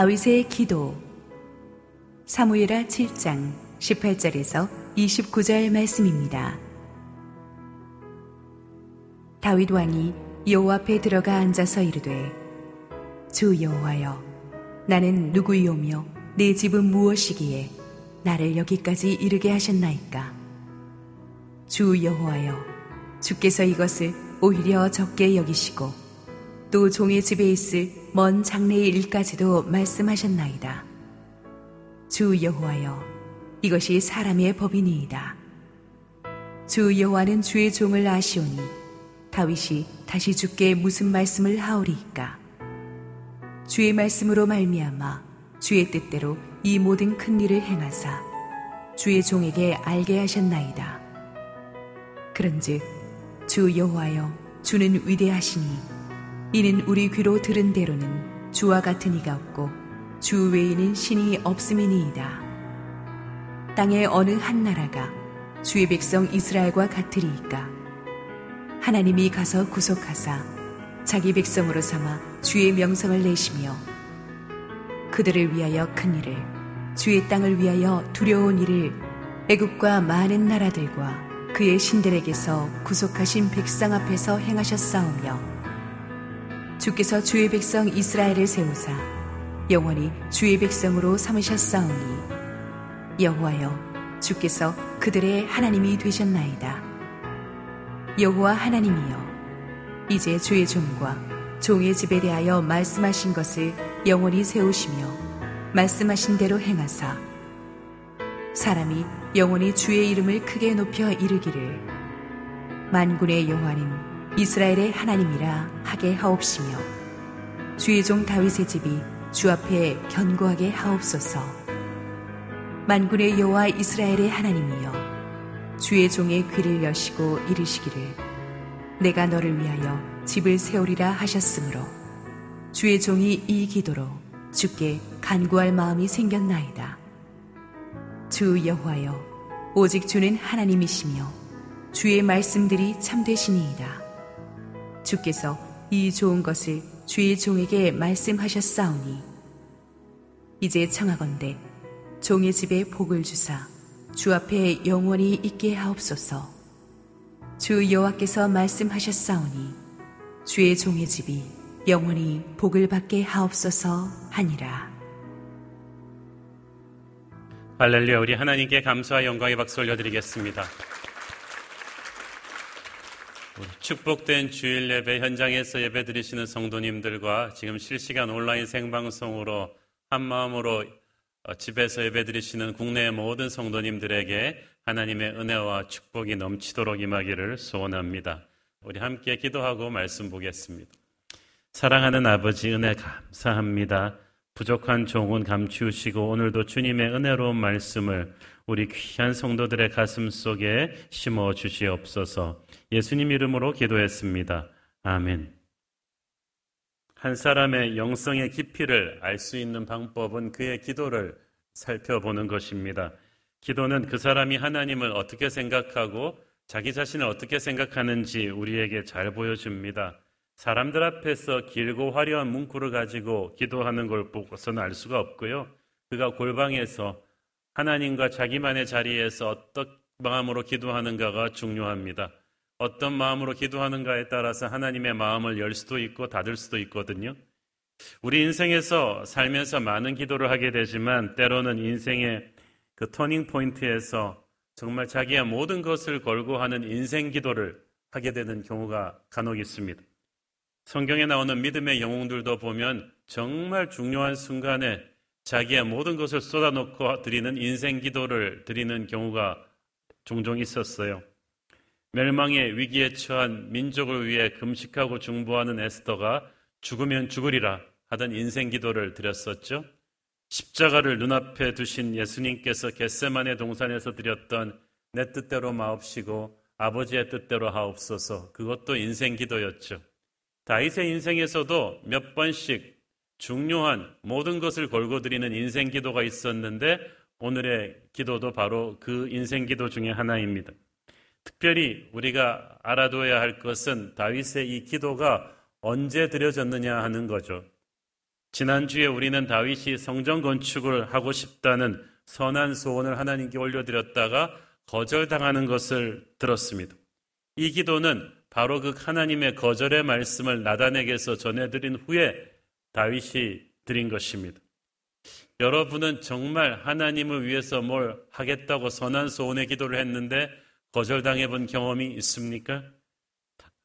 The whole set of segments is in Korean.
다윗의 기도 사무엘하 7장 18절에서 29절 말씀입니다. 다윗 왕이 여호와 앞에 들어가 앉아서 이르되 주 여호와여 나는 누구이오며 내 집은 무엇이기에 나를 여기까지 이르게 하셨나이까 주 여호와여 주께서 이것을 오히려 적게 여기시고 또 종의 집에 있을 먼 장래의 일까지도 말씀하셨나이다. 주 여호와여 이것이 사람의 법이니이다. 주 여호와는 주의 종을 아시오니 다윗이 다시 주께 무슨 말씀을 하오리이까 주의 말씀으로 말미암아 주의 뜻대로 이 모든 큰 일을 행하사 주의 종에게 알게 하셨나이다. 그런즉 주 여호와여 주는 위대하시니 이는 우리 귀로 들은 대로는 주와 같은 이가 없고 주 외에는 신이 없음이니이다. 땅의 어느 한 나라가 주의 백성 이스라엘과 같으리이까 하나님이 가서 구속하사 자기 백성으로 삼아 주의 명성을 내시며 그들을 위하여 큰 일을 주의 땅을 위하여 두려운 일을 애국과 많은 나라들과 그의 신들에게서 구속하신 백성 앞에서 행하셨사오며 주께서 주의 백성 이스라엘을 세우사 영원히 주의 백성으로 삼으셨사오니 여호와여 주께서 그들의 하나님이 되셨나이다. 여호와 하나님이여 이제 주의 종과 종의 집에 대하여 말씀하신 것을 영원히 세우시며 말씀하신 대로 행하사 사람이 영원히 주의 이름을 크게 높여 이르기를 만군의 여호와는 이스라엘의 하나님이라 하게 하옵시며 주의 종 다윗의 집이 주 앞에 견고하게 하옵소서 만군의 여호와 이스라엘의 하나님이여 주의 종의 귀를 여시고 이르시기를 내가 너를 위하여 집을 세우리라 하셨으므로 주의 종이 이 기도로 주께 간구할 마음이 생겼나이다. 주 여호와여 오직 주는 하나님이시며 주의 말씀들이 참되시니이다. 주께서 이 좋은 것을 주의 종에게 말씀하셨사오니 이제 청하건대 종의 집에 복을 주사 주 앞에 영원히 있게 하옵소서. 주 여호와께서 말씀하셨사오니 주의 종의 집이 영원히 복을 받게 하옵소서 하니라. 할렐루야 우리 하나님께 감사와 영광의 박수 올려드리겠습니다. 축복된 주일 예배 현장에서 예배 드리시는 성도님들과 지금 실시간 온라인 생방송으로 한 마음으로 어, 집에서 예배 드리시는 국내의 모든 성도님들에게 하나님의 은혜와 축복이 넘치도록 임하기를 소원합니다. 우리 함께 기도하고 말씀 보겠습니다. 사랑하는 아버지 은혜 감사합니다. 부족한 종은 감추시고 오늘도 주님의 은혜로운 말씀을 우리 귀한 성도들의 가슴 속에 심어 주시옵소서. 예수님 이름으로 기도했습니다. 아멘. 한 사람의 영성의 깊이를 알 수 있는 방법은 그의 기도를 살펴보는 것입니다. 기도는 그 사람이 하나님을 어떻게 생각하고 자기 자신을 어떻게 생각하는지 우리에게 잘 보여줍니다. 사람들 앞에서 길고 화려한 문구를 가지고 기도하는 걸 보고서는 알 수가 없고요. 그가 골방에서 하나님과 자기만의 자리에서 어떤 마음으로 기도하는가가 중요합니다. 어떤 마음으로 기도하는가에 따라서 하나님의 마음을 열 수도 있고 닫을 수도 있거든요. 우리 인생에서 살면서 많은 기도를 하게 되지만 때로는 인생의 그 터닝 포인트에서 정말 자기의 모든 것을 걸고 하는 인생 기도를 하게 되는 경우가 간혹 있습니다. 성경에 나오는 믿음의 영웅들도 보면 정말 중요한 순간에 자기의 모든 것을 쏟아놓고 드리는 인생 기도를 드리는 경우가 종종 있었어요. 멸망의 위기에 처한 민족을 위해 금식하고 중보하는 에스더가 죽으면 죽으리라 하던 인생 기도를 드렸었죠. 십자가를 눈앞에 두신 예수님께서 겟세만의 동산에서 드렸던 내 뜻대로 마옵시고 아버지의 뜻대로 하옵소서 그것도 인생 기도였죠. 다윗의 인생에서도 몇 번씩 중요한 모든 것을 걸고 드리는 인생 기도가 있었는데 오늘의 기도도 바로 그 인생 기도 중에 하나입니다. 특별히 우리가 알아둬야 할 것은 다윗의 이 기도가 언제 드려졌느냐 하는 거죠. 지난주에 우리는 다윗이 성전 건축을 하고 싶다는 선한 소원을 하나님께 올려드렸다가 거절당하는 것을 들었습니다. 이 기도는 바로 그 하나님의 거절의 말씀을 나단에게서 전해드린 후에 다윗이 드린 것입니다. 여러분은 정말 하나님을 위해서 뭘 하겠다고 선한 소원의 기도를 했는데 거절당해 본 경험이 있습니까?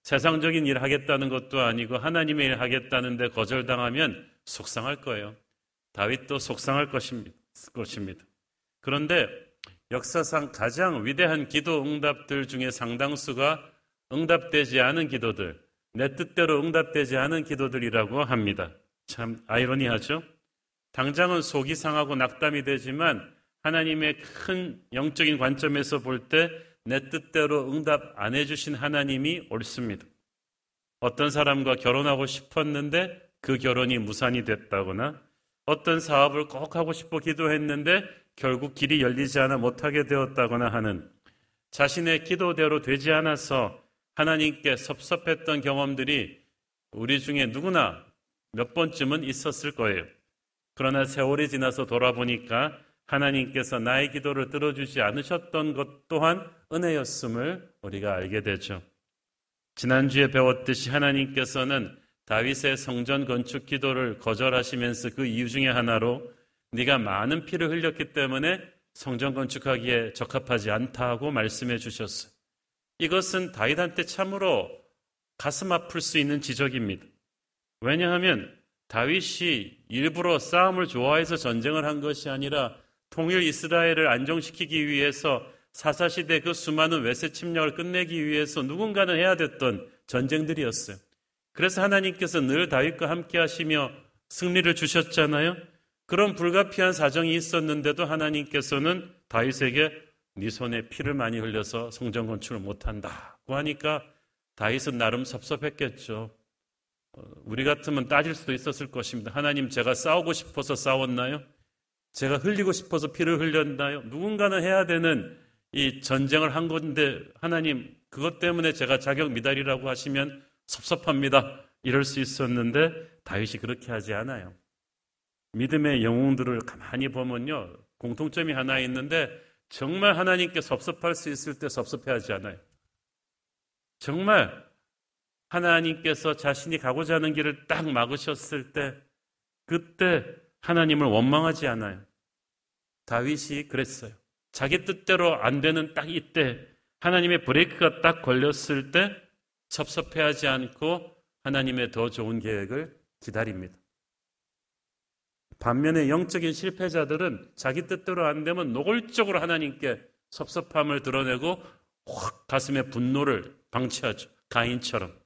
세상적인 일 하겠다는 것도 아니고 하나님의 일 하겠다는데 거절당하면 속상할 거예요. 다윗도 속상할 것입니다. 그런데 역사상 가장 위대한 기도 응답들 중에 상당수가 응답되지 않은 기도들, 내 뜻대로 응답되지 않은 기도들이라고 합니다. 참 아이러니하죠? 당장은 속이 상하고 낙담이 되지만 하나님의 큰 영적인 관점에서 볼 때 내 뜻대로 응답 안 해주신 하나님이 옳습니다. 어떤 사람과 결혼하고 싶었는데 그 결혼이 무산이 됐다거나 어떤 사업을 꼭 하고 싶어 기도했는데 결국 길이 열리지 않아 못하게 되었다거나 하는 자신의 기도대로 되지 않아서 하나님께 섭섭했던 경험들이 우리 중에 누구나 몇 번쯤은 있었을 거예요. 그러나 세월이 지나서 돌아보니까 하나님께서 나의 기도를 들어주지 않으셨던 것 또한 은혜였음을 우리가 알게 되죠. 지난주에 배웠듯이 하나님께서는 다윗의 성전 건축 기도를 거절하시면서 그 이유 중에 하나로 네가 많은 피를 흘렸기 때문에 성전 건축하기에 적합하지 않다고 말씀해 주셨어요. 이것은 다윗한테 참으로 가슴 아플 수 있는 지적입니다. 왜냐하면 다윗이 일부러 싸움을 좋아해서 전쟁을 한 것이 아니라 통일 이스라엘을 안정시키기 위해서 사사시대 그 수많은 외세 침략을 끝내기 위해서 누군가는 해야 됐던 전쟁들이었어요. 그래서 하나님께서 늘 다윗과 함께 하시며 승리를 주셨잖아요. 그런 불가피한 사정이 있었는데도 하나님께서는 다윗에게 네 손에 피를 많이 흘려서 성전 건축을 못한다고 하니까 다윗은 나름 섭섭했겠죠. 어, 우리 같으면 따질 수도 있었을 것입니다. 하나님 제가 싸우고 싶어서 싸웠나요? 제가 흘리고 싶어서 피를 흘렸나요? 누군가는 해야 되는 이 전쟁을 한 건데 하나님 그것 때문에 제가 자격 미달이라고 하시면 섭섭합니다. 이럴 수 있었는데 다윗이 그렇게 하지 않아요. 믿음의 영웅들을 가만히 보면요. 공통점이 하나 있는데 정말 하나님께 섭섭할 수 있을 때 섭섭해하지 않아요. 정말 하나님께서 자신이 가고자 하는 길을 딱 막으셨을 때 그때 하나님을 원망하지 않아요. 다윗이 그랬어요. 자기 뜻대로 안 되는 딱 이때 하나님의 브레이크가 딱 걸렸을 때 섭섭해하지 않고 하나님의 더 좋은 계획을 기다립니다. 반면에 영적인 실패자들은 자기 뜻대로 안 되면 노골적으로 하나님께 섭섭함을 드러내고 확 가슴에 분노를 방치하죠. 가인처럼.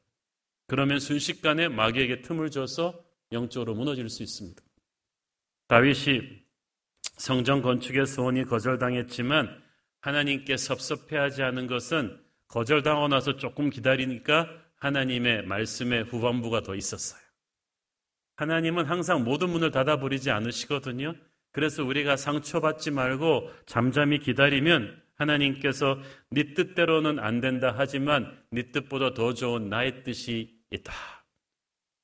그러면 순식간에 마귀에게 틈을 줘서 영적으로 무너질 수 있습니다. 다윗이 성전 건축의 소원이 거절당했지만 하나님께 섭섭해하지 않은 것은 거절당하고 나서 조금 기다리니까 하나님의 말씀의 후반부가 더 있었어요. 하나님은 항상 모든 문을 닫아버리지 않으시거든요. 그래서 우리가 상처받지 말고 잠잠히 기다리면 하나님께서 네 뜻대로는 안 된다 하지만 네 뜻보다 더 좋은 나의 뜻이 있다.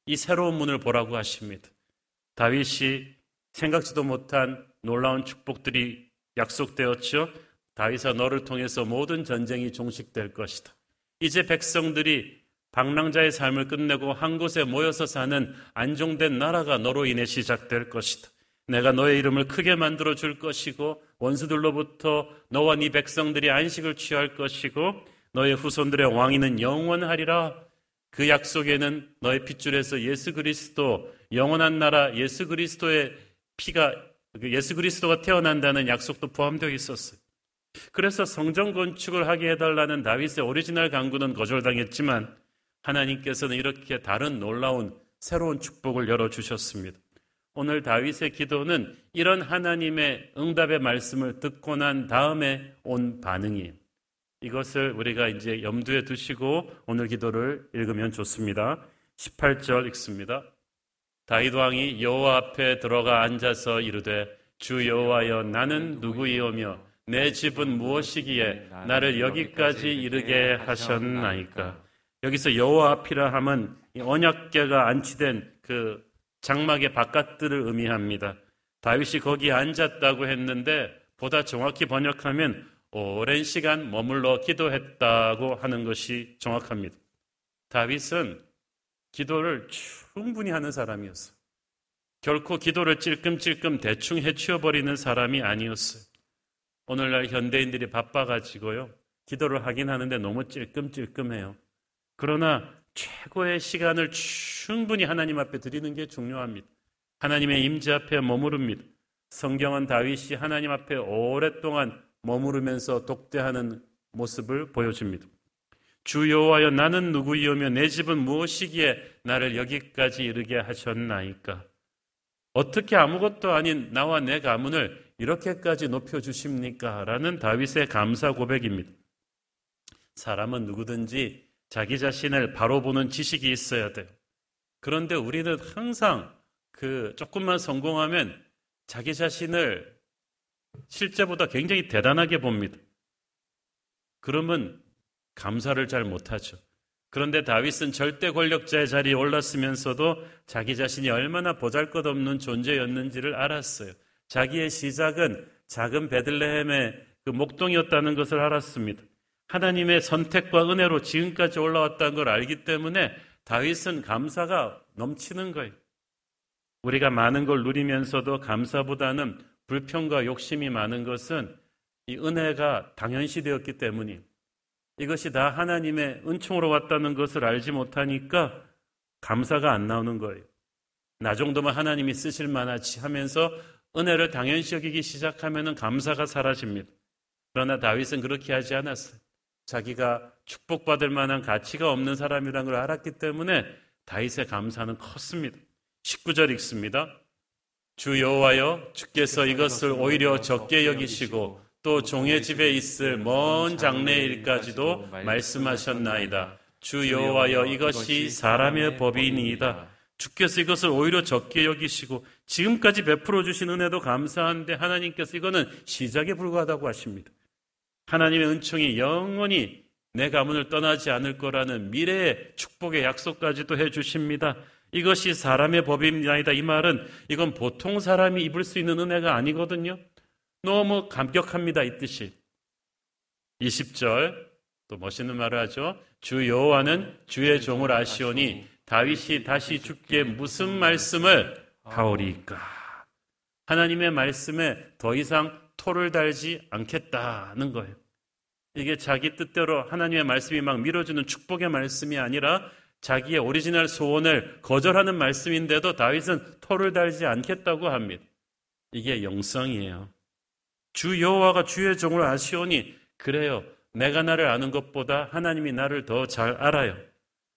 이 새로운 문을 보라고 하십니다. 다윗이 생각지도 못한 놀라운 축복들이 약속되었죠. 다윗아 너를 통해서 모든 전쟁이 종식될 것이다. 이제 백성들이 방랑자의 삶을 끝내고 한 곳에 모여서 사는 안정된 나라가 너로 인해 시작될 것이다. 내가 너의 이름을 크게 만들어 줄 것이고 원수들로부터 너와 네 백성들이 안식을 취할 것이고 너의 후손들의 왕위는 영원하리라. 그 약속에는 너의 핏줄에서 예수 그리스도 영원한 나라 예수 그리스도의 피가 그 예수 그리스도가 태어난다는 약속도 포함되어 있었어요. 그래서 성전 건축을 하게 해달라는 다윗의 오리지널 간구는 거절당했지만 하나님께서는 이렇게 다른 놀라운 새로운 축복을 열어주셨습니다. 오늘 다윗의 기도는 이런 하나님의 응답의 말씀을 듣고 난 다음에 온 반응이에요. 이것을 우리가 이제 염두에 두시고 오늘 기도를 읽으면 좋습니다. 18절 읽습니다. 다윗 왕이 여호와 앞에 들어가 앉아서 이르되 주 여호와여 나는 누구이오며 내 집은 무엇이기에 나를 여기까지 이르게 하셨나이까 여기서 여호와 앞이라 함은 언약계가 안치된 그 장막의 바깥들을 의미합니다. 다윗이 거기에 앉았다고 했는데 보다 정확히 번역하면 오랜 시간 머물러 기도했다고 하는 것이 정확합니다. 다윗은 기도를 충분히 하는 사람이었어요. 결코 기도를 찔끔찔끔 대충 해치워버리는 사람이 아니었어요. 오늘날 현대인들이 바빠가지고요. 기도를 하긴 하는데 너무 찔끔찔끔해요. 그러나 최고의 시간을 충분히 하나님 앞에 드리는 게 중요합니다. 하나님의 임재 앞에 머무릅니다. 성경은 다윗이 하나님 앞에 오랫동안 머무르면서 독대하는 모습을 보여줍니다. 주 여호와여 나는 누구이오며 내 집은 무엇이기에 나를 여기까지 이르게 하셨나이까? 어떻게 아무것도 아닌 나와 내 가문을 이렇게까지 높여 주십니까? 라는 다윗의 감사 고백입니다. 사람은 누구든지 자기 자신을 바로 보는 지식이 있어야 돼요. 그런데 우리는 항상 그 조금만 성공하면 자기 자신을 실제보다 굉장히 대단하게 봅니다. 그러면 감사를 잘 못하죠. 그런데 다윗은 절대 권력자의 자리에 올랐으면서도 자기 자신이 얼마나 보잘 것 없는 존재였는지를 알았어요. 자기의 시작은 작은 베들레헴의 그 목동이었다는 것을 알았습니다. 하나님의 선택과 은혜로 지금까지 올라왔다는 걸 알기 때문에 다윗은 감사가 넘치는 거예요. 우리가 많은 걸 누리면서도 감사보다는 불평과 욕심이 많은 것은 이 은혜가 당연시 되었기 때문이 이것이 다 하나님의 은총으로 왔다는 것을 알지 못하니까 감사가 안 나오는 거예요. 나 정도면 하나님이 쓰실 만하지 하면서 은혜를 당연시 여기기 시작하면 감사가 사라집니다. 그러나 다윗은 그렇게 하지 않았어요. 자기가 축복받을 만한 가치가 없는 사람이라는 걸 알았기 때문에 다윗의 감사는 컸습니다. 19절 읽습니다. 주 여호와여 주께서 이것을 오히려 적게 여기시고 또 종의 집에 있을 먼 장래일까지도 말씀하셨나이다. 주 여호와여 이것이 사람의 법이니이다. 주께서 이것을 오히려 적게 여기시고 지금까지 베풀어 주신 은혜도 감사한데 하나님께서 이거는 시작에 불과하다고 하십니다. 하나님의 은총이 영원히 내 가문을 떠나지 않을 거라는 미래의 축복의 약속까지도 해 주십니다. 이것이 사람의 법입니다. 이 말은 이건 보통 사람이 입을 수 있는 은혜가 아니거든요. 너무 감격합니다. 이 뜻이. 20절 또 멋있는 말을 하죠. 주 여호와는 주의 종을 아시오니 다윗이 다시 죽게 무슨 말씀을 하오리까. 하나님의 말씀에 더 이상 토를 달지 않겠다는 거예요. 이게 자기 뜻대로 하나님의 말씀이 막 밀어주는 축복의 말씀이 아니라 자기의 오리지널 소원을 거절하는 말씀인데도 다윗은 토를 달지 않겠다고 합니다. 이게 영성이에요. 주 여호와가 주의 종을 아시오니 그래요. 내가 나를 아는 것보다 하나님이 나를 더 잘 알아요.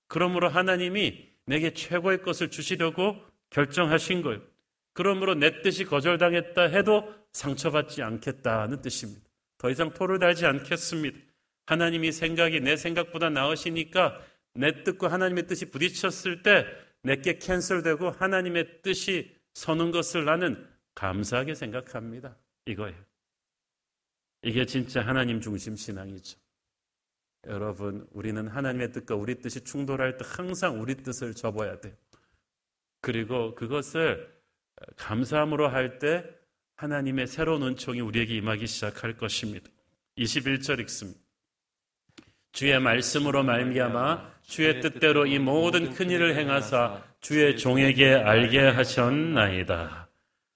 그러므로 하나님이 내게 최고의 것을 주시려고 결정하신 거예요. 그러므로 내 뜻이 거절당했다 해도 상처받지 않겠다는 뜻입니다. 더 이상 토를 달지 않겠습니다. 하나님이 생각이 내 생각보다 나으시니까 내 뜻과 하나님의 뜻이 부딪혔을 때 내게 캔슬되고 하나님의 뜻이 서는 것을 나는 감사하게 생각합니다. 이거예요. 이게 진짜 하나님 중심 신앙이죠. 여러분, 우리는 하나님의 뜻과 우리 뜻이 충돌할 때 항상 우리 뜻을 접어야 돼요. 그리고 그것을 감사함으로 할 때 하나님의 새로운 은총이 우리에게 임하기 시작할 것입니다. 21절 읽습니다. 주의 말씀으로 말미암아 주의 뜻대로 이 모든 큰 일을 행하사 주의 종에게 알게 하셨나이다.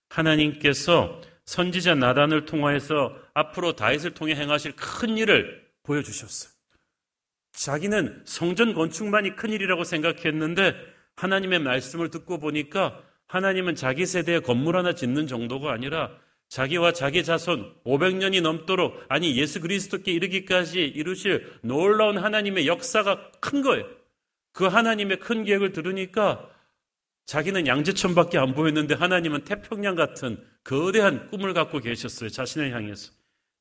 하나님께서 선지자 나단을 통하여서 앞으로 다윗을 통해 행하실 큰 일을 보여주셨어요. 자기는 성전 건축만이 큰 일이라고 생각했는데 하나님의 말씀을 듣고 보니까 하나님은 자기 세대에 건물 하나 짓는 정도가 아니라 자기와 자기 자손 500년이 넘도록 아니 예수 그리스도께 이르기까지 이루실 놀라운 하나님의 역사가 큰 거예요. 그 하나님의 큰 계획을 들으니까 자기는 양재천밖에 안 보였는데 하나님은 태평양 같은 거대한 꿈을 갖고 계셨어요. 자신을 향해서.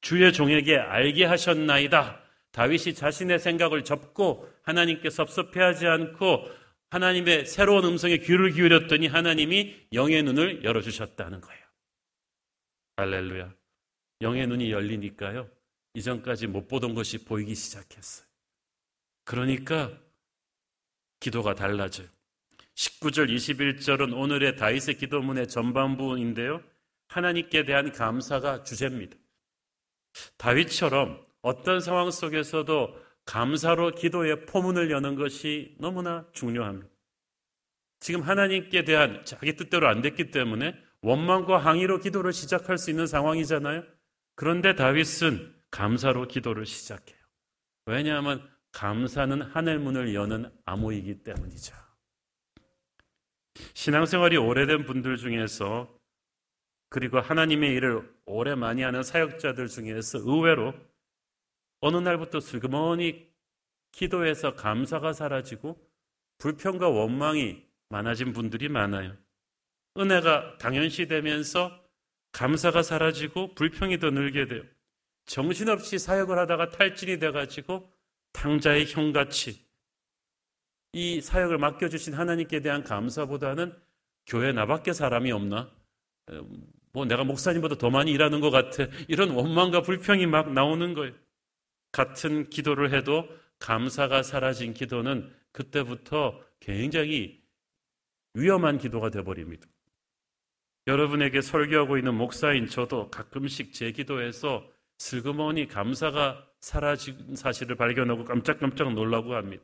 주의 종에게 알게 하셨나이다. 다윗이 자신의 생각을 접고 하나님께 섭섭해하지 않고 하나님의 새로운 음성에 귀를 기울였더니 하나님이 영의 눈을 열어주셨다는 거예요. 할렐루야. 영의 눈이 열리니까요. 이전까지 못 보던 것이 보이기 시작했어요. 그러니까 기도가 달라져요. 19절 21절은 오늘의 다윗의 기도문의 전반부인데요. 하나님께 대한 감사가 주제입니다. 다윗처럼 어떤 상황 속에서도 감사로 기도의 포문을 여는 것이 너무나 중요합니다. 지금 하나님께 대한 자기 뜻대로 안 됐기 때문에 원망과 항의로 기도를 시작할 수 있는 상황이잖아요. 그런데 다윗은 감사로 기도를 시작해요. 왜냐하면 감사는 하늘 문을 여는 암호이기 때문이죠. 신앙생활이 오래된 분들 중에서 그리고 하나님의 일을 오래 많이 하는 사역자들 중에서 의외로 어느 날부터 슬그머니 기도에서 감사가 사라지고 불평과 원망이 많아진 분들이 많아요. 은혜가 당연시 되면서 감사가 사라지고 불평이 더 늘게 돼요. 정신없이 사역을 하다가 탈진이 돼가지고 탕자의 형같이 이 사역을 맡겨주신 하나님께 대한 감사보다는 교회 나밖에 사람이 없나? 뭐 내가 목사님보다 더 많이 일하는 것 같아. 이런 원망과 불평이 막 나오는 거예요. 같은 기도를 해도 감사가 사라진 기도는 그때부터 굉장히 위험한 기도가 되어버립니다. 여러분에게 설교하고 있는 목사인 저도 가끔씩 제 기도에서 슬그머니 감사가 사라진 사실을 발견하고 깜짝깜짝 놀라고 합니다.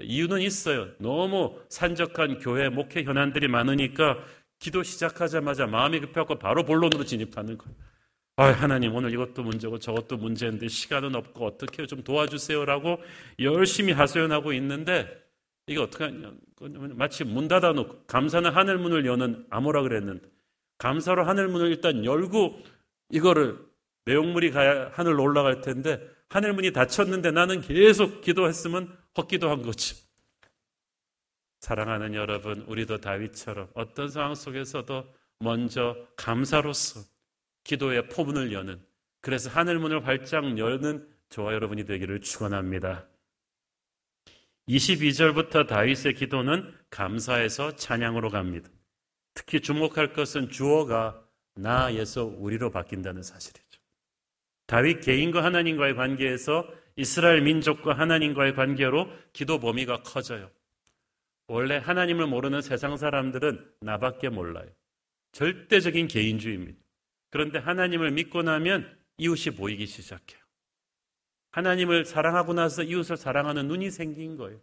이유는 있어요. 너무 산적한 교회 목회 현안들이 많으니까 기도 시작하자마자 마음이 급해갖고 바로 본론으로 진입하는 거예요. 아, 하나님 오늘 이것도 문제고 저것도 문제인데 시간은 없고 어떻게 좀 도와주세요라고 열심히 하소연하고 있는데 이게 어떻게 하냐. 마치 문 닫아놓고 감사는 하늘 문을 여는 암호라 그랬는데 감사로 하늘 문을 일단 열고 이거를 내용물이 가야 하늘로 올라갈 텐데 하늘 문이 닫혔는데 나는 계속 기도했으면 헛기도 한 거지. 사랑하는 여러분, 우리도 다윗처럼 어떤 상황 속에서도 먼저 감사로서 기도의 포문을 여는 그래서 하늘 문을 활짝 여는 저와 여러분이 되기를 축원합니다. 22절부터 다윗의 기도는 감사에서 찬양으로 갑니다. 특히 주목할 것은 주어가 나에서 우리로 바뀐다는 사실이죠. 다윗 개인과 하나님과의 관계에서 이스라엘 민족과 하나님과의 관계로 기도 범위가 커져요. 원래 하나님을 모르는 세상 사람들은 나밖에 몰라요. 절대적인 개인주의입니다. 그런데 하나님을 믿고 나면 이웃이 보이기 시작해요. 하나님을 사랑하고 나서 이웃을 사랑하는 눈이 생긴 거예요.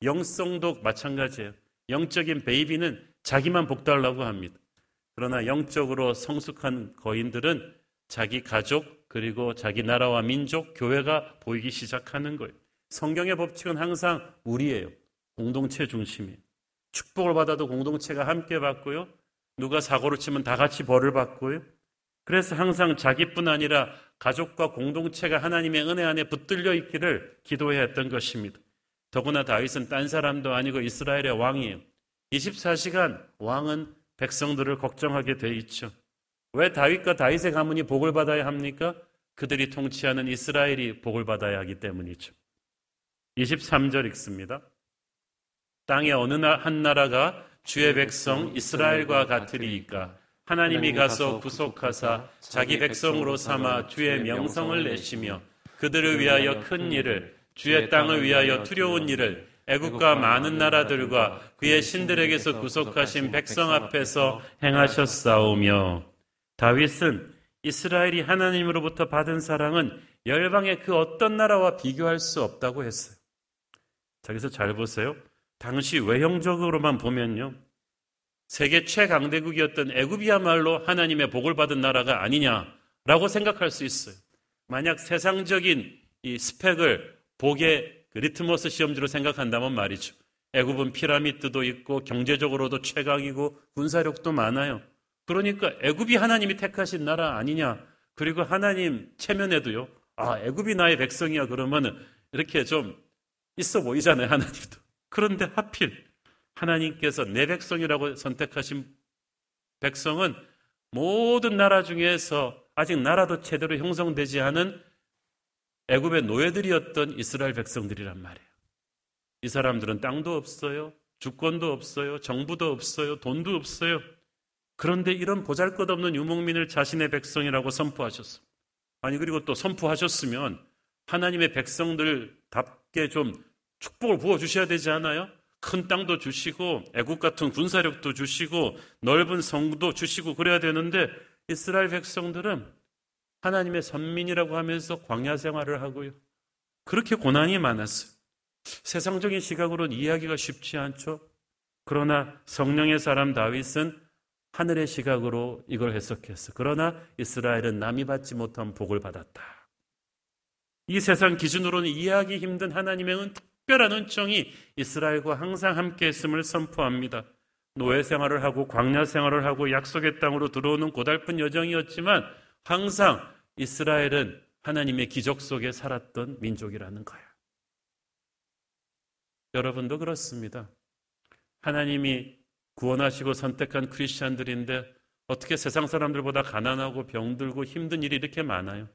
영성도 마찬가지예요. 영적인 베이비는 자기만 복달라고 합니다. 그러나 영적으로 성숙한 거인들은 자기 가족 그리고 자기 나라와 민족, 교회가 보이기 시작하는 거예요. 성경의 법칙은 항상 우리예요. 공동체 중심이에요. 축복을 받아도 공동체가 함께 받고요. 누가 사고를 치면 다 같이 벌을 받고요. 그래서 항상 자기뿐 아니라 가족과 공동체가 하나님의 은혜 안에 붙들려 있기를 기도해야 했던 것입니다. 더구나 다윗은 딴 사람도 아니고 이스라엘의 왕이에요. 24시간 왕은 백성들을 걱정하게 돼 있죠. 왜 다윗과 다윗의 가문이 복을 받아야 합니까? 그들이 통치하는 이스라엘이 복을 받아야 하기 때문이죠. 23절 읽습니다. 땅의 어느 한 나라가 주의 백성 이스라엘과 같으리이까 하나님이 가서 구속하사 자기 백성으로 삼아 주의 명성을 내시며 그들을 위하여 큰 일을 주의 땅을 위하여 두려운 일을 애국과 많은 나라들과 그의 신들에게서 구속하신 백성 앞에서 행하셨사오며 다윗은 이스라엘이 하나님으로부터 받은 사랑은 열방의 그 어떤 나라와 비교할 수 없다고 했어요. 자, 여기서 잘 보세요. 당시 외형적으로만 보면요. 세계 최강대국이었던 애굽이야말로 하나님의 복을 받은 나라가 아니냐라고 생각할 수 있어요. 만약 세상적인 이 스펙을 복의 그 리트머스 시험지로 생각한다면 말이죠. 애굽은 피라미드도 있고 경제적으로도 최강이고 군사력도 많아요. 그러니까 애굽이 하나님이 택하신 나라 아니냐. 그리고 하나님 체면에도요. 아, 애굽이 나의 백성이야 그러면은 이렇게 좀 있어 보이잖아요, 하나님도. 그런데 하필 하나님께서 내 백성이라고 선택하신 백성은 모든 나라 중에서 아직 나라도 제대로 형성되지 않은 애굽의 노예들이었던 이스라엘 백성들이란 말이에요. 이 사람들은 땅도 없어요. 주권도 없어요. 정부도 없어요. 돈도 없어요. 그런데 이런 보잘것없는 유목민을 자신의 백성이라고 선포하셨어. 아니 그리고 또 선포하셨으면 하나님의 백성들답게 좀 축복을 부어 주셔야 되지 않아요? 큰 땅도 주시고 애국 같은 군사력도 주시고 넓은 성도 주시고 그래야 되는데 이스라엘 백성들은 하나님의 선민이라고 하면서 광야 생활을 하고요. 그렇게 고난이 많았어요. 세상적인 시각으로는 이해하기가 쉽지 않죠. 그러나 성령의 사람 다윗은 하늘의 시각으로 이걸 해석했어. 그러나 이스라엘은 남이 받지 못한 복을 받았다. 이 세상 기준으로는 이해하기 힘든 하나님의 특별한 은총이 이스라엘과 항상 함께 했음을 선포합니다. 노예 생활을 하고 광야 생활을 하고 약속의 땅으로 들어오는 고달픈 여정이었지만 항상 이스라엘은 하나님의 기적 속에 살았던 민족이라는 거야. 여러분도 그렇습니다. 하나님이 구원하시고 선택한 크리스찬들인데 어떻게 세상 사람들보다 가난하고 병들고 힘든 일이 이렇게 많아요?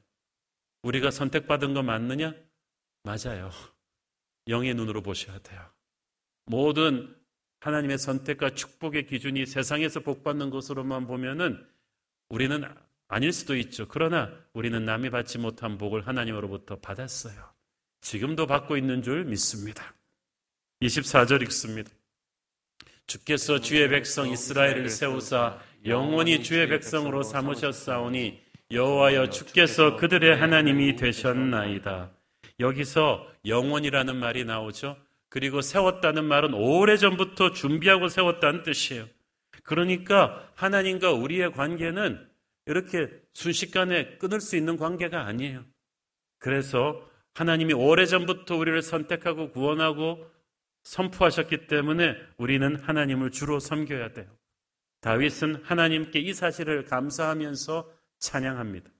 우리가 선택받은 거 맞느냐? 맞아요. 영의 눈으로 보셔야 돼요. 모든 하나님의 선택과 축복의 기준이 세상에서 복받는 것으로만 보면은 우리는 아닐 수도 있죠. 그러나 우리는 남이 받지 못한 복을 하나님으로부터 받았어요. 지금도 받고 있는 줄 믿습니다. 24절 읽습니다. 주께서 주의 백성 이스라엘을 세우사 영원히 주의 백성으로 삼으셨사오니 여호와여 주께서 그들의 하나님이 되셨나이다. 여기서 영원이라는 말이 나오죠. 그리고 세웠다는 말은 오래전부터 준비하고 세웠다는 뜻이에요. 그러니까 하나님과 우리의 관계는 이렇게 순식간에 끊을 수 있는 관계가 아니에요. 그래서 하나님이 오래전부터 우리를 선택하고 구원하고 선포하셨기 때문에 우리는 하나님을 주로 섬겨야 돼요. 다윗은 하나님께 이 사실을 감사하면서 찬양합니다.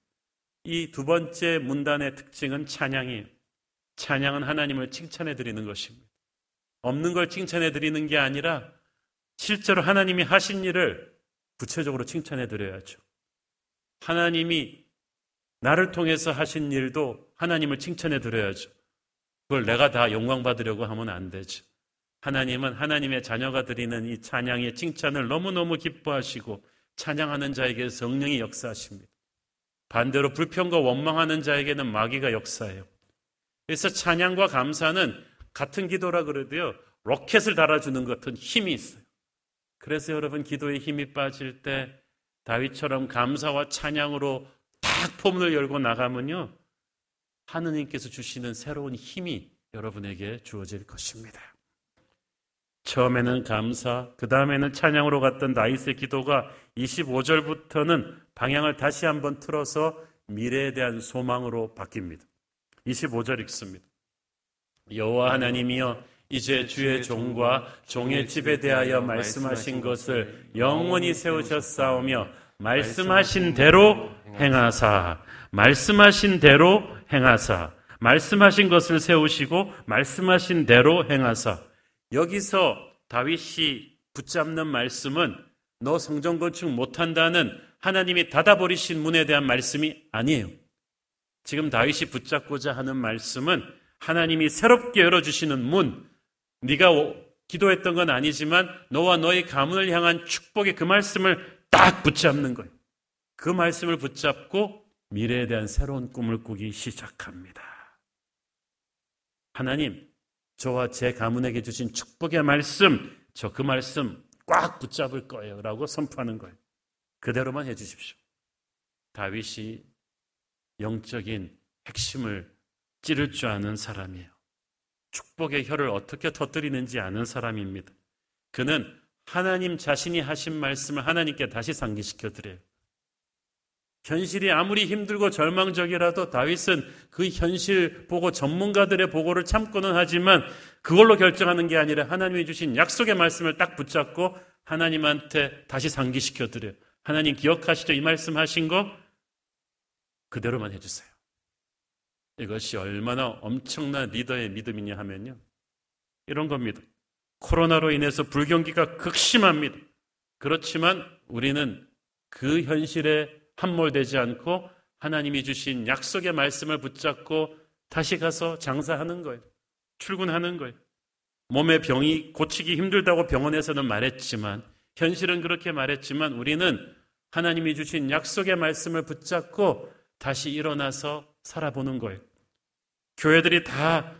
이 두 번째 문단의 특징은 찬양이에요. 찬양은 하나님을 칭찬해 드리는 것입니다. 없는 걸 칭찬해 드리는 게 아니라 실제로 하나님이 하신 일을 구체적으로 칭찬해 드려야죠. 하나님이 나를 통해서 하신 일도 하나님을 칭찬해 드려야죠. 그걸 내가 다 영광 받으려고 하면 안 되죠. 하나님은 하나님의 자녀가 드리는 이 찬양의 칭찬을 너무너무 기뻐하시고 찬양하는 자에게 성령이 역사하십니다. 반대로 불평과 원망하는 자에게는 마귀가 역사해요. 그래서 찬양과 감사는 같은 기도라 그래도요, 로켓을 달아주는 것 같은 힘이 있어요. 그래서 여러분 기도에 힘이 빠질 때 다윗처럼 감사와 찬양으로 딱 포문을 열고 나가면요, 하느님께서 주시는 새로운 힘이 여러분에게 주어질 것입니다. 처음에는 감사, 그 다음에는 찬양으로 갔던 다윗의 기도가 25절부터는 방향을 다시 한번 틀어서 미래에 대한 소망으로 바뀝니다. 25절 읽습니다. 여호와 하나님이여 이제 주의 종과 종의 집에 대하여 말씀하신 것을 영원히 세우셨사오며 말씀하신 대로 행하사 말씀하신 대로 행하사 말씀하신 것을 세우시고 말씀하신 대로 행하사 여기서 다윗이 붙잡는 말씀은 너 성전 건축 못한다는 하나님이 닫아버리신 문에 대한 말씀이 아니에요. 지금 다윗이 붙잡고자 하는 말씀은 하나님이 새롭게 열어주시는 문, 네가 기도했던 건 아니지만 너와 너의 가문을 향한 축복의 그 말씀을 딱 붙잡는 거예요. 그 말씀을 붙잡고 미래에 대한 새로운 꿈을 꾸기 시작합니다. 하나님, 저와 제 가문에게 주신 축복의 말씀, 저 그 말씀 꽉 붙잡을 거예요. 라고 선포하는 거예요. 그대로만 해 주십시오. 다윗이 영적인 핵심을 찌를 줄 아는 사람이에요. 축복의 혀를 어떻게 터뜨리는지 아는 사람입니다. 그는 하나님 자신이 하신 말씀을 하나님께 다시 상기시켜 드려요. 현실이 아무리 힘들고 절망적이라도 다윗은 그 현실 보고 전문가들의 보고를 참고는 하지만 그걸로 결정하는 게 아니라 하나님이 주신 약속의 말씀을 딱 붙잡고 하나님한테 다시 상기시켜 드려요. 하나님 기억하시죠? 이 말씀 하신 거 그대로만 해주세요. 이것이 얼마나 엄청난 리더의 믿음이냐 하면요. 이런 겁니다. 코로나로 인해서 불경기가 극심합니다. 그렇지만 우리는 그 현실에 함몰되지 않고 하나님이 주신 약속의 말씀을 붙잡고 다시 가서 장사하는 거예요. 출근하는 거예요. 몸의 병이 고치기 힘들다고 병원에서는 말했지만 현실은 그렇게 말했지만 우리는 하나님이 주신 약속의 말씀을 붙잡고 다시 일어나서 살아보는 거예요. 교회들이 다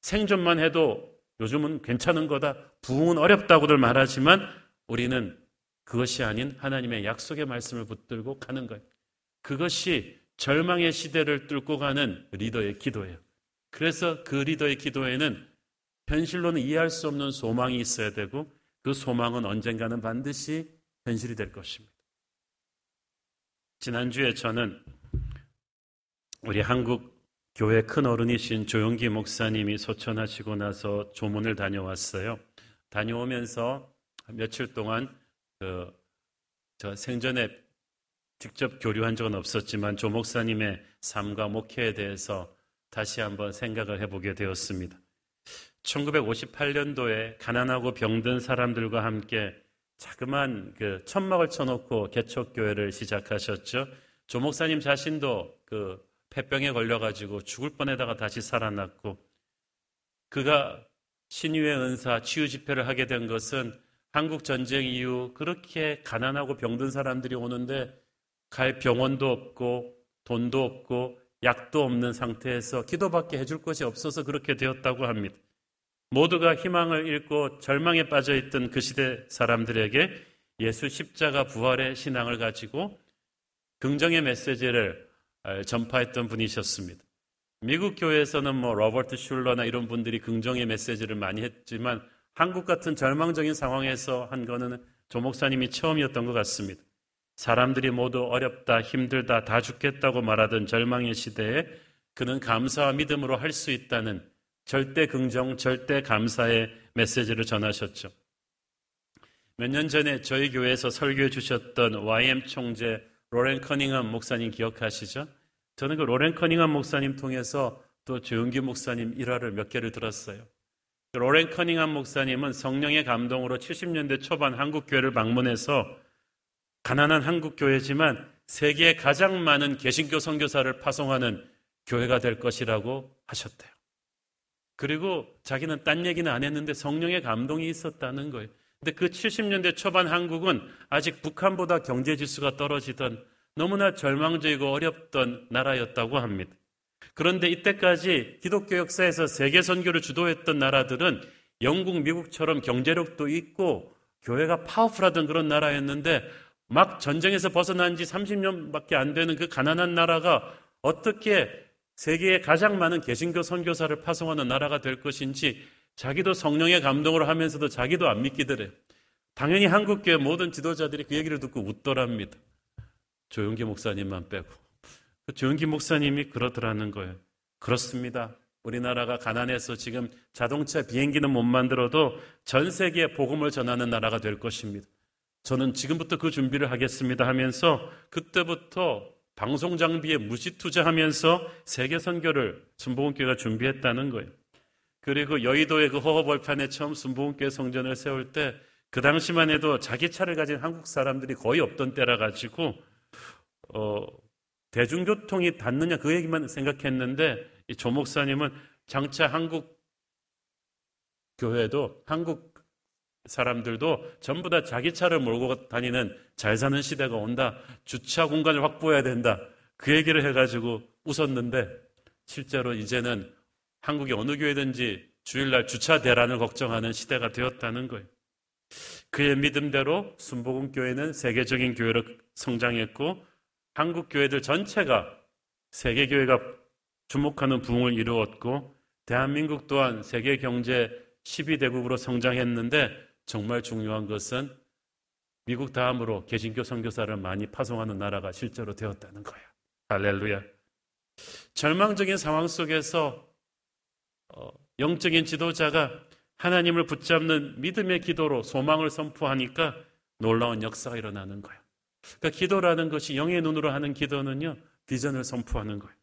생존만 해도 요즘은 괜찮은 거다. 부흥은 어렵다고들 말하지만 우리는 그것이 아닌 하나님의 약속의 말씀을 붙들고 가는 거예요. 그것이 절망의 시대를 뚫고 가는 리더의 기도예요. 그래서 그 리더의 기도에는 현실로는 이해할 수 없는 소망이 있어야 되고 그 소망은 언젠가는 반드시 현실이 될 것입니다. 지난주에 저는 우리 한국 교회 큰 어른이신 조용기 목사님이 소천하시고 나서 조문을 다녀왔어요. 다녀오면서 며칠 동안 그 저 생전에 직접 교류한 적은 없었지만 조 목사님의 삶과 목회에 대해서 다시 한번 생각을 해보게 되었습니다. 1958년도에 가난하고 병든 사람들과 함께 자그만 그 천막을 쳐놓고 개척교회를 시작하셨죠. 조 목사님 자신도 그 폐병에 걸려가지고 죽을 뻔에다가 다시 살아났고 그가 신유의 은사 치유 집회를 하게 된 것은 한국 전쟁 이후 그렇게 가난하고 병든 사람들이 오는데 갈 병원도 없고 돈도 없고 약도 없는 상태에서 기도밖에 해줄 것이 없어서 그렇게 되었다고 합니다. 모두가 희망을 잃고 절망에 빠져 있던 그 시대 사람들에게 예수 십자가 부활의 신앙을 가지고 긍정의 메시지를 전파했던 분이셨습니다. 미국 교회에서는 뭐 로버트 슐러나 이런 분들이 긍정의 메시지를 많이 했지만 한국 같은 절망적인 상황에서 한 거는 조 목사님이 처음이었던 것 같습니다. 사람들이 모두 어렵다, 힘들다, 다 죽겠다고 말하던 절망의 시대에 그는 감사와 믿음으로 할 수 있다는 절대 긍정, 절대 감사의 메시지를 전하셨죠. 몇 년 전에 저희 교회에서 설교해 주셨던 YM 총재 로렌 커닝엄 목사님 기억하시죠? 저는 그 로렌 커닝엄 목사님 통해서 또 조용기 목사님 일화를 몇 개를 들었어요. 그 로렌 커닝엄 목사님은 성령의 감동으로 70년대 초반 한국 교회를 방문해서 가난한 한국 교회지만 세계에 가장 많은 개신교 선교사를 파송하는 교회가 될 것이라고 하셨대요. 그리고 자기는 딴 얘기는 안 했는데 성령의 감동이 있었다는 거예요. 근데 그 70년대 초반 한국은 아직 북한보다 경제 지수가 떨어지던 너무나 절망적이고 어렵던 나라였다고 합니다. 그런데 이때까지 기독교 역사에서 세계 선교를 주도했던 나라들은 영국, 미국처럼 경제력도 있고 교회가 파워풀하던 그런 나라였는데 막 전쟁에서 벗어난 지 30년밖에 안 되는 그 가난한 나라가 어떻게 세계에 가장 많은 개신교 선교사를 파송하는 나라가 될 것인지 자기도 성령의 감동을 하면서도 자기도 안 믿기더래요. 당연히 한국교회 모든 지도자들이 그 얘기를 듣고 웃더랍니다. 조용기 목사님만 빼고. 그 조용기 목사님이 그러더라는 거예요. 그렇습니다. 우리나라가 가난해서 지금 자동차 비행기는 못 만들어도 전 세계에 복음을 전하는 나라가 될 것입니다. 저는 지금부터 그 준비를 하겠습니다 하면서 그때부터 방송 장비에 무지 투자하면서 세계 선교를 순복음교회가 준비했다는 거예요. 그리고 여의도의 그 허허벌판에 처음 순복음교회 성전을 세울 때 그 당시만 해도 자기 차를 가진 한국 사람들이 거의 없던 때라 가지고 어, 대중교통이 닿느냐 그 얘기만 생각했는데 이 조 목사님은 장차 한국 교회도 한국 사람들도 전부 다 자기 차를 몰고 다니는 잘 사는 시대가 온다. 주차 공간을 확보해야 된다. 그 얘기를 해가지고 웃었는데 실제로 이제는 한국의 어느 교회든지 주일날 주차 대란을 걱정하는 시대가 되었다는 거예요. 그의 믿음대로 순복음 교회는 세계적인 교회로 성장했고 한국 교회들 전체가 세계 교회가 주목하는 부흥을 이루었고 대한민국 또한 세계 경제 12대국으로 성장했는데 정말 중요한 것은 미국 다음으로 개신교 선교사를 많이 파송하는 나라가 실제로 되었다는 거예요. 할렐루야. 절망적인 상황 속에서 어, 영적인 지도자가 하나님을 붙잡는 믿음의 기도로 소망을 선포하니까 놀라운 역사가 일어나는 거예요. 그러니까 기도라는 것이 영의 눈으로 하는 기도는요, 비전을 선포하는 거예요.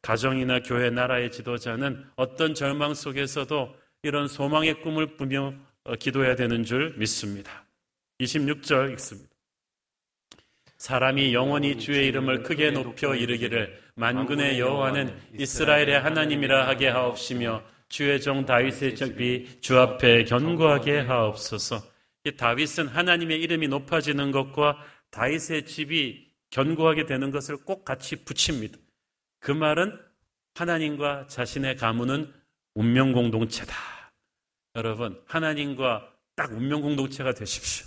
가정이나 교회, 나라의 지도자는 어떤 절망 속에서도 이런 소망의 꿈을 꾸며 어, 기도해야 되는 줄 믿습니다. 26절 읽습니다. 사람이 영원히 주의 이름을 크게 높여 이르기를 만군의 여호와는 이스라엘의 하나님이라 하게 하옵시며 주의 종 다윗의 적이 주 앞에 견고하게 하옵소서. 이 다윗은 하나님의 이름이 높아지는 것과 다윗의 집이 견고하게 되는 것을 꼭 같이 붙입니다. 그 말은 하나님과 자신의 가문은 운명 공동체다. 여러분, 하나님과 딱 운명 공동체가 되십시오.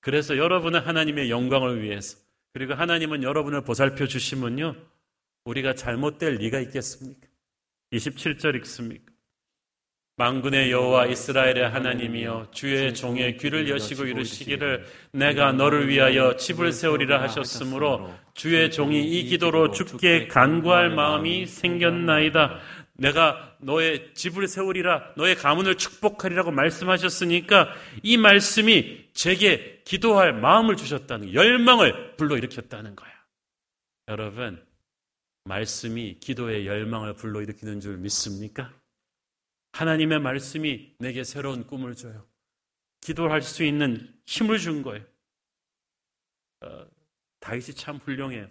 그래서 여러분은 하나님의 영광을 위해서 그리고 하나님은 여러분을 보살펴 주시면요. 우리가 잘못될 리가 있겠습니까? 27절 읽습니까? 망군의 여호와 이스라엘의 하나님이여 주의 종의 귀를 여시고 이르시기를 내가 너를 위하여 집을 세우리라 하셨으므로 주의 종이 이 기도로 죽게 간구할 마음이 생겼나이다. 내가 너의 집을 세우리라 너의 가문을 축복하리라고 말씀하셨으니까 이 말씀이 제게 기도할 마음을 주셨다는 열망을 불러일으켰다는 거야. 여러분 말씀이 기도의 열망을 불러일으키는 줄 믿습니까? 하나님의 말씀이 내게 새로운 꿈을 줘요. 기도할 수 있는 힘을 준 거예요. 어, 다윗이 참 훌륭해요.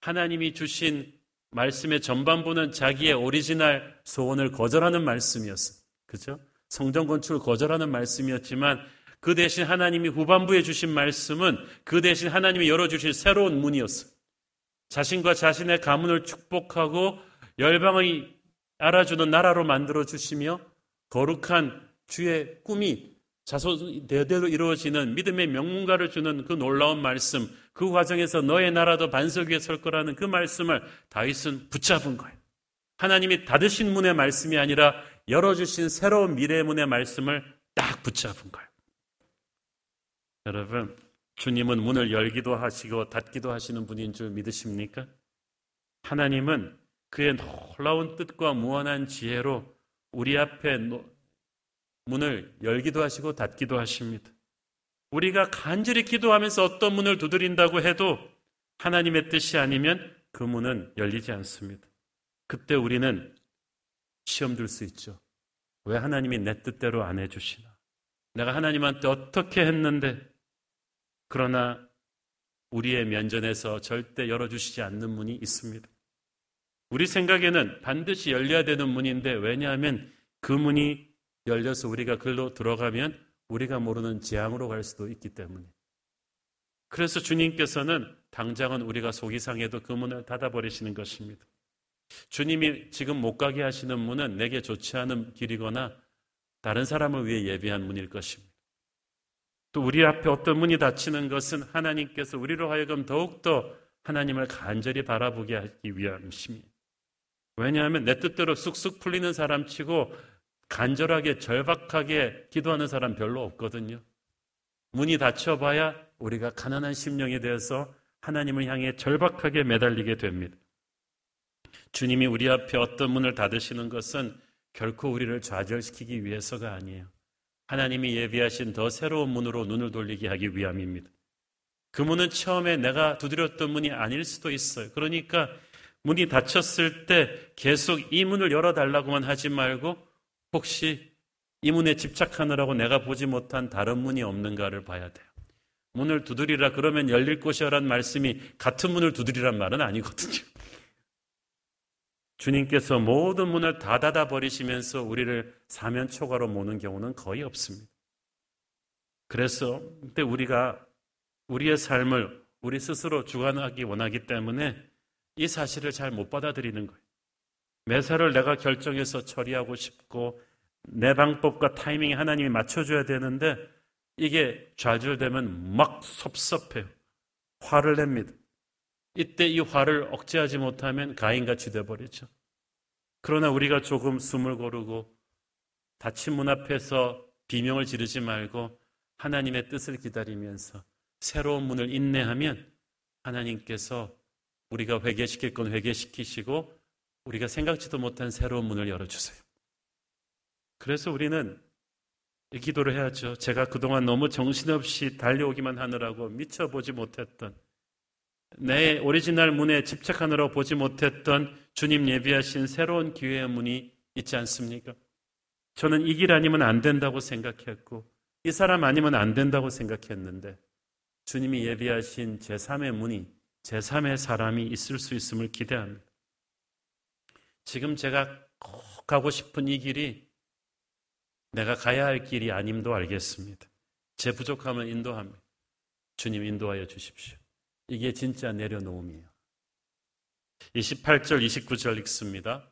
하나님이 주신 말씀의 전반부는 자기의 오리지널 소원을 거절하는 말씀이었어요. 그죠? 성전 건축을 거절하는 말씀이었지만 그 대신 하나님이 후반부에 주신 말씀은 그 대신 하나님이 열어주실 새로운 문이었어요. 자신과 자신의 가문을 축복하고 열방의 알아주는 나라로 만들어 주시며 거룩한 주의 꿈이 자손 대대로 이루어지는 믿음의 명문가를 주는 그 놀라운 말씀, 그 과정에서 너의 나라도 반석 위에 설 거라는 그 말씀을 다윗은 붙잡은 거예요. 하나님이 닫으신 문의 말씀이 아니라 열어주신 새로운 미래의 문의 말씀을 딱 붙잡은 거예요. 여러분, 주님은 문을 열기도 하시고 닫기도 하시는 분인 줄 믿으십니까? 하나님은 그의 놀라운 뜻과 무한한 지혜로 우리 앞에 문을 열기도 하시고 닫기도 하십니다. 우리가 간절히 기도하면서 어떤 문을 두드린다고 해도 하나님의 뜻이 아니면 그 문은 열리지 않습니다. 그때 우리는 시험 들 수 있죠. 왜 하나님이 내 뜻대로 안 해주시나? 내가 하나님한테 어떻게 했는데, 그러나 우리의 면전에서 절대 열어주시지 않는 문이 있습니다. 우리 생각에는 반드시 열려야 되는 문인데 왜냐하면 그 문이 열려서 우리가 글로 들어가면 우리가 모르는 재앙으로 갈 수도 있기 때문에. 그래서 주님께서는 당장은 우리가 속이 상해도 그 문을 닫아버리시는 것입니다. 주님이 지금 못 가게 하시는 문은 내게 좋지 않은 길이거나 다른 사람을 위해 예비한 문일 것입니다. 또 우리 앞에 어떤 문이 닫히는 것은 하나님께서 우리로 하여금 더욱더 하나님을 간절히 바라보게 하기 위함입니다. 왜냐하면 내 뜻대로 쑥쑥 풀리는 사람 치고 간절하게 절박하게 기도하는 사람 별로 없거든요. 문이 닫혀봐야 우리가 가난한 심령에 대해서 하나님을 향해 절박하게 매달리게 됩니다. 주님이 우리 앞에 어떤 문을 닫으시는 것은 결코 우리를 좌절시키기 위해서가 아니에요. 하나님이 예비하신 더 새로운 문으로 눈을 돌리게 하기 위함입니다. 그 문은 처음에 내가 두드렸던 문이 아닐 수도 있어요. 그러니까 문이 닫혔을 때 계속 이 문을 열어달라고만 하지 말고 혹시 이 문에 집착하느라고 내가 보지 못한 다른 문이 없는가를 봐야 돼요. 문을 두드리라 그러면 열릴 것이라는 말씀이 같은 문을 두드리란 말은 아니거든요. 주님께서 모든 문을 다 닫아 버리시면서 우리를 사면 초과로 모는 경우는 거의 없습니다. 그래서 그때 우리가 우리의 삶을 우리 스스로 주관하기 원하기 때문에 이 사실을 잘 못 받아들이는 거예요. 매사를 내가 결정해서 처리하고 싶고 내 방법과 타이밍에 하나님이 맞춰줘야 되는데 이게 좌절되면 막 섭섭해요. 화를 냅니다. 이때 이 화를 억제하지 못하면 가인같이 돼버리죠. 그러나 우리가 조금 숨을 고르고 닫힌 문 앞에서 비명을 지르지 말고 하나님의 뜻을 기다리면서 새로운 문을 인내하면 하나님께서 우리가 회개시킬 건 회개시키시고 우리가 생각지도 못한 새로운 문을 열어주세요. 그래서 우리는 이 기도를 해야죠. 제가 그동안 너무 정신없이 달려오기만 하느라고 미쳐 보지 못했던 내 오리지널 문에 집착하느라 보지 못했던 주님 예비하신 새로운 기회의 문이 있지 않습니까? 저는 이 길 아니면 안 된다고 생각했고 이 사람 아니면 안 된다고 생각했는데 주님이 예비하신 제3의 문이 제3의 사람이 있을 수 있음을 기대합니다. 지금 제가 꼭 가고 싶은 이 길이 내가 가야 할 길이 아님도 알겠습니다. 제 부족함을 인도합니다. 주님 인도하여 주십시오. 이게 진짜 내려놓음이에요. 28절, 29절 읽습니다.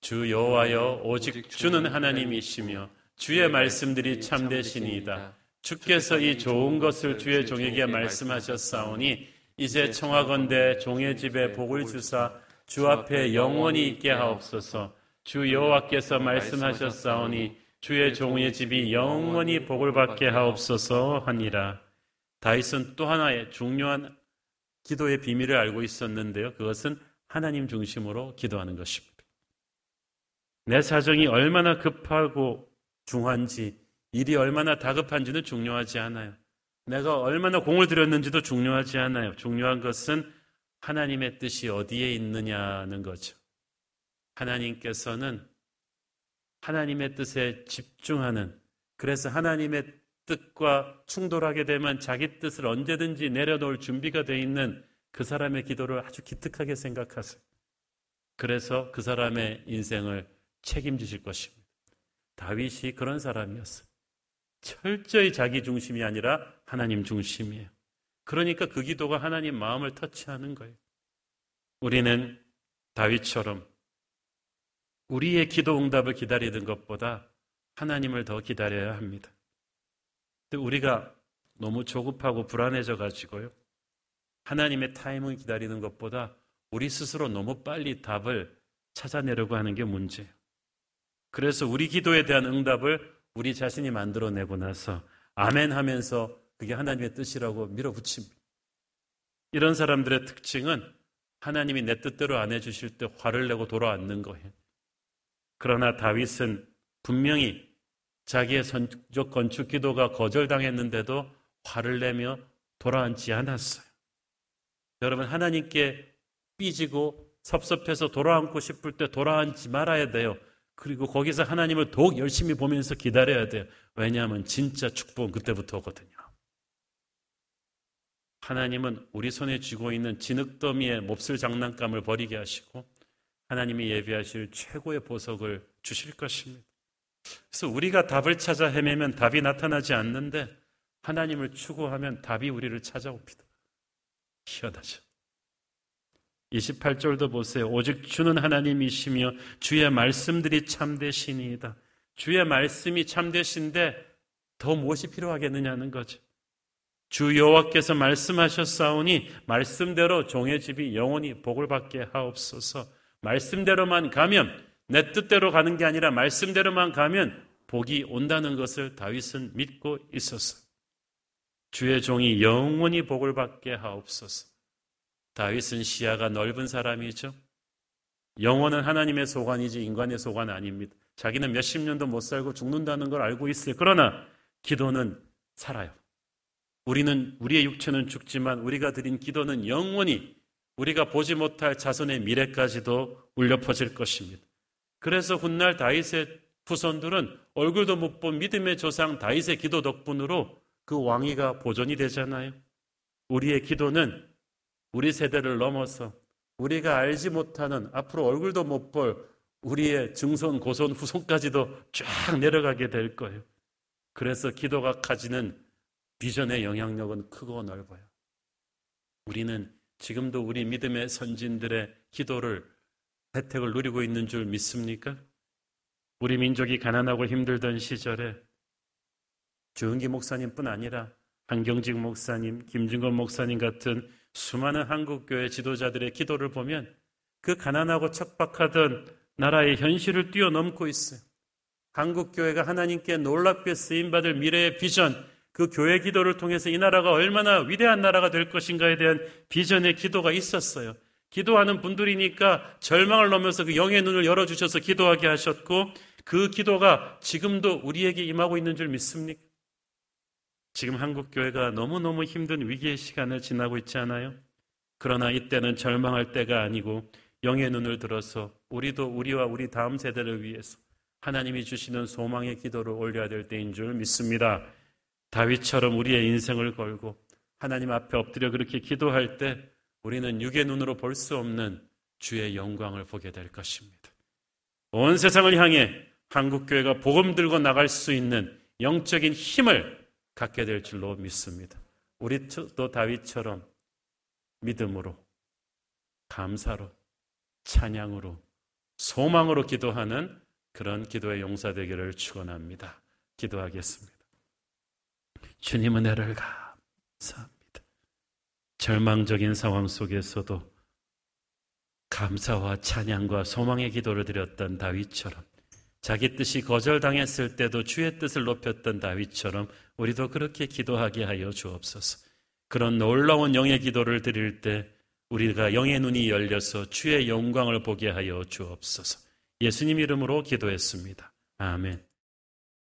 주 여호와여 오직 주는 하나님이시며 주의 말씀들이 참되시니이다. 주께서 이 좋은 것을 주의 종에게 말씀하셨사오니 이제 청하건대 종의 집에 복을 주사 주 앞에 영원히 있게 하옵소서. 주 여호와께서 말씀하셨사오니 주의 종의 집이 영원히 복을 받게 하옵소서 하니라. 다윗은 또 하나의 중요한 기도의 비밀을 알고 있었는데요. 그것은 하나님 중심으로 기도하는 것입니다. 내 사정이 얼마나 급하고 중한지, 일이 얼마나 다급한지는 중요하지 않아요. 내가 얼마나 공을 들였는지도 중요하지 않아요. 중요한 것은 하나님의 뜻이 어디에 있느냐는 거죠. 하나님께서는 하나님의 뜻에 집중하는, 그래서 하나님의 뜻과 충돌하게 되면 자기 뜻을 언제든지 내려놓을 준비가 되어 있는 그 사람의 기도를 아주 기특하게 생각하세요. 그래서 그 사람의 인생을 책임지실 것입니다. 다윗이 그런 사람이었어요. 철저히 자기 중심이 아니라 하나님 중심이에요. 그러니까 그 기도가 하나님 마음을 터치하는 거예요. 우리는 다윗처럼 우리의 기도 응답을 기다리는 것보다 하나님을 더 기다려야 합니다. 우리가 너무 조급하고 불안해져 가지고요. 하나님의 타임을 기다리는 것보다 우리 스스로 너무 빨리 답을 찾아내려고 하는 게 문제예요. 그래서 우리 기도에 대한 응답을 우리 자신이 만들어내고 나서 아멘 하면서 그게 하나님의 뜻이라고 밀어붙입니다. 이런 사람들의 특징은 하나님이 내 뜻대로 안 해주실 때 화를 내고 돌아앉는 거예요. 그러나 다윗은 분명히 자기의 선적 건축 기도가 거절당했는데도 화를 내며 돌아앉지 않았어요. 여러분, 하나님께 삐지고 섭섭해서 돌아앉고 싶을 때 돌아앉지 말아야 돼요. 그리고 거기서 하나님을 더욱 열심히 보면서 기다려야 돼요. 왜냐하면 진짜 축복은 그때부터 오거든요. 하나님은 우리 손에 쥐고 있는 진흙더미의 몹쓸 장난감을 버리게 하시고 하나님이 예비하실 최고의 보석을 주실 것입니다. 그래서 우리가 답을 찾아 헤매면 답이 나타나지 않는데 하나님을 추구하면 답이 우리를 찾아옵니다. 희한하죠. 28절도 보세요. 오직 주는 하나님이시며 주의 말씀들이 참되시니이다. 주의 말씀이 참되신데 더 무엇이 필요하겠느냐는 거죠. 주 여호와께서 말씀하셨사오니 말씀대로 종의 집이 영원히 복을 받게 하옵소서. 말씀대로만 가면 내 뜻대로 가는 게 아니라 말씀대로만 가면 복이 온다는 것을 다윗은 믿고 있었어. 주의 종이 영원히 복을 받게 하옵소서. 다윗은 시야가 넓은 사람이죠. 영원은 하나님의 소관이지 인간의 소관 아닙니다. 자기는 몇십 년도 못 살고 죽는다는 걸 알고 있어요. 그러나 기도는 살아요. 우리는 우리의 육체는 죽지만 우리가 드린 기도는 영원히 우리가 보지 못할 자손의 미래까지도 울려 퍼질 것입니다. 그래서 훗날 다윗의 후손들은 얼굴도 못 본 믿음의 조상 다윗의 기도 덕분으로 그 왕위가 보존이 되잖아요. 우리의 기도는 우리 세대를 넘어서 우리가 알지 못하는 앞으로 얼굴도 못 볼 우리의 증손, 고손, 후손까지도 쫙 내려가게 될 거예요. 그래서 기도가 가지는 비전의 영향력은 크고 넓어요. 우리는 지금도 우리 믿음의 선진들의 기도를 혜택을 누리고 있는 줄 믿습니까? 우리 민족이 가난하고 힘들던 시절에 주은기 목사님뿐 아니라 한경직 목사님, 김준건 목사님 같은 수많은 한국교회 지도자들의 기도를 보면 그 가난하고 척박하던 나라의 현실을 뛰어넘고 있어요. 한국교회가 하나님께 놀랍게 쓰임받을 미래의 비전, 그 교회 기도를 통해서 이 나라가 얼마나 위대한 나라가 될 것인가에 대한 비전의 기도가 있었어요. 기도하는 분들이니까 절망을 넘어서 그 영의 눈을 열어주셔서 기도하게 하셨고 그 기도가 지금도 우리에게 임하고 있는 줄 믿습니까? 지금 한국 교회가 너무너무 힘든 위기의 시간을 지나고 있지 않아요? 그러나 이때는 절망할 때가 아니고 영의 눈을 들어서 우리도 우리와 우리 다음 세대를 위해서 하나님이 주시는 소망의 기도를 올려야 될 때인 줄 믿습니다. 다윗처럼 우리의 인생을 걸고 하나님 앞에 엎드려 그렇게 기도할 때 우리는 육의 눈으로 볼 수 없는 주의 영광을 보게 될 것입니다. 온 세상을 향해 한국교회가 복음 들고 나갈 수 있는 영적인 힘을 갖게 될 줄로 믿습니다. 우리도 다윗처럼 믿음으로, 감사로, 찬양으로, 소망으로 기도하는 그런 기도의 용사 되기를 축원합니다. 기도하겠습니다. 주님 은혜를 감사합니다. 절망적인 상황 속에서도 감사와 찬양과 소망의 기도를 드렸던 다윗처럼 자기 뜻이 거절당했을 때도 주의 뜻을 높였던 다윗처럼 우리도 그렇게 기도하게 하여 주옵소서. 그런 놀라운 영의 기도를 드릴 때 우리가 영의 눈이 열려서 주의 영광을 보게 하여 주옵소서. 예수님 이름으로 기도했습니다. 아멘.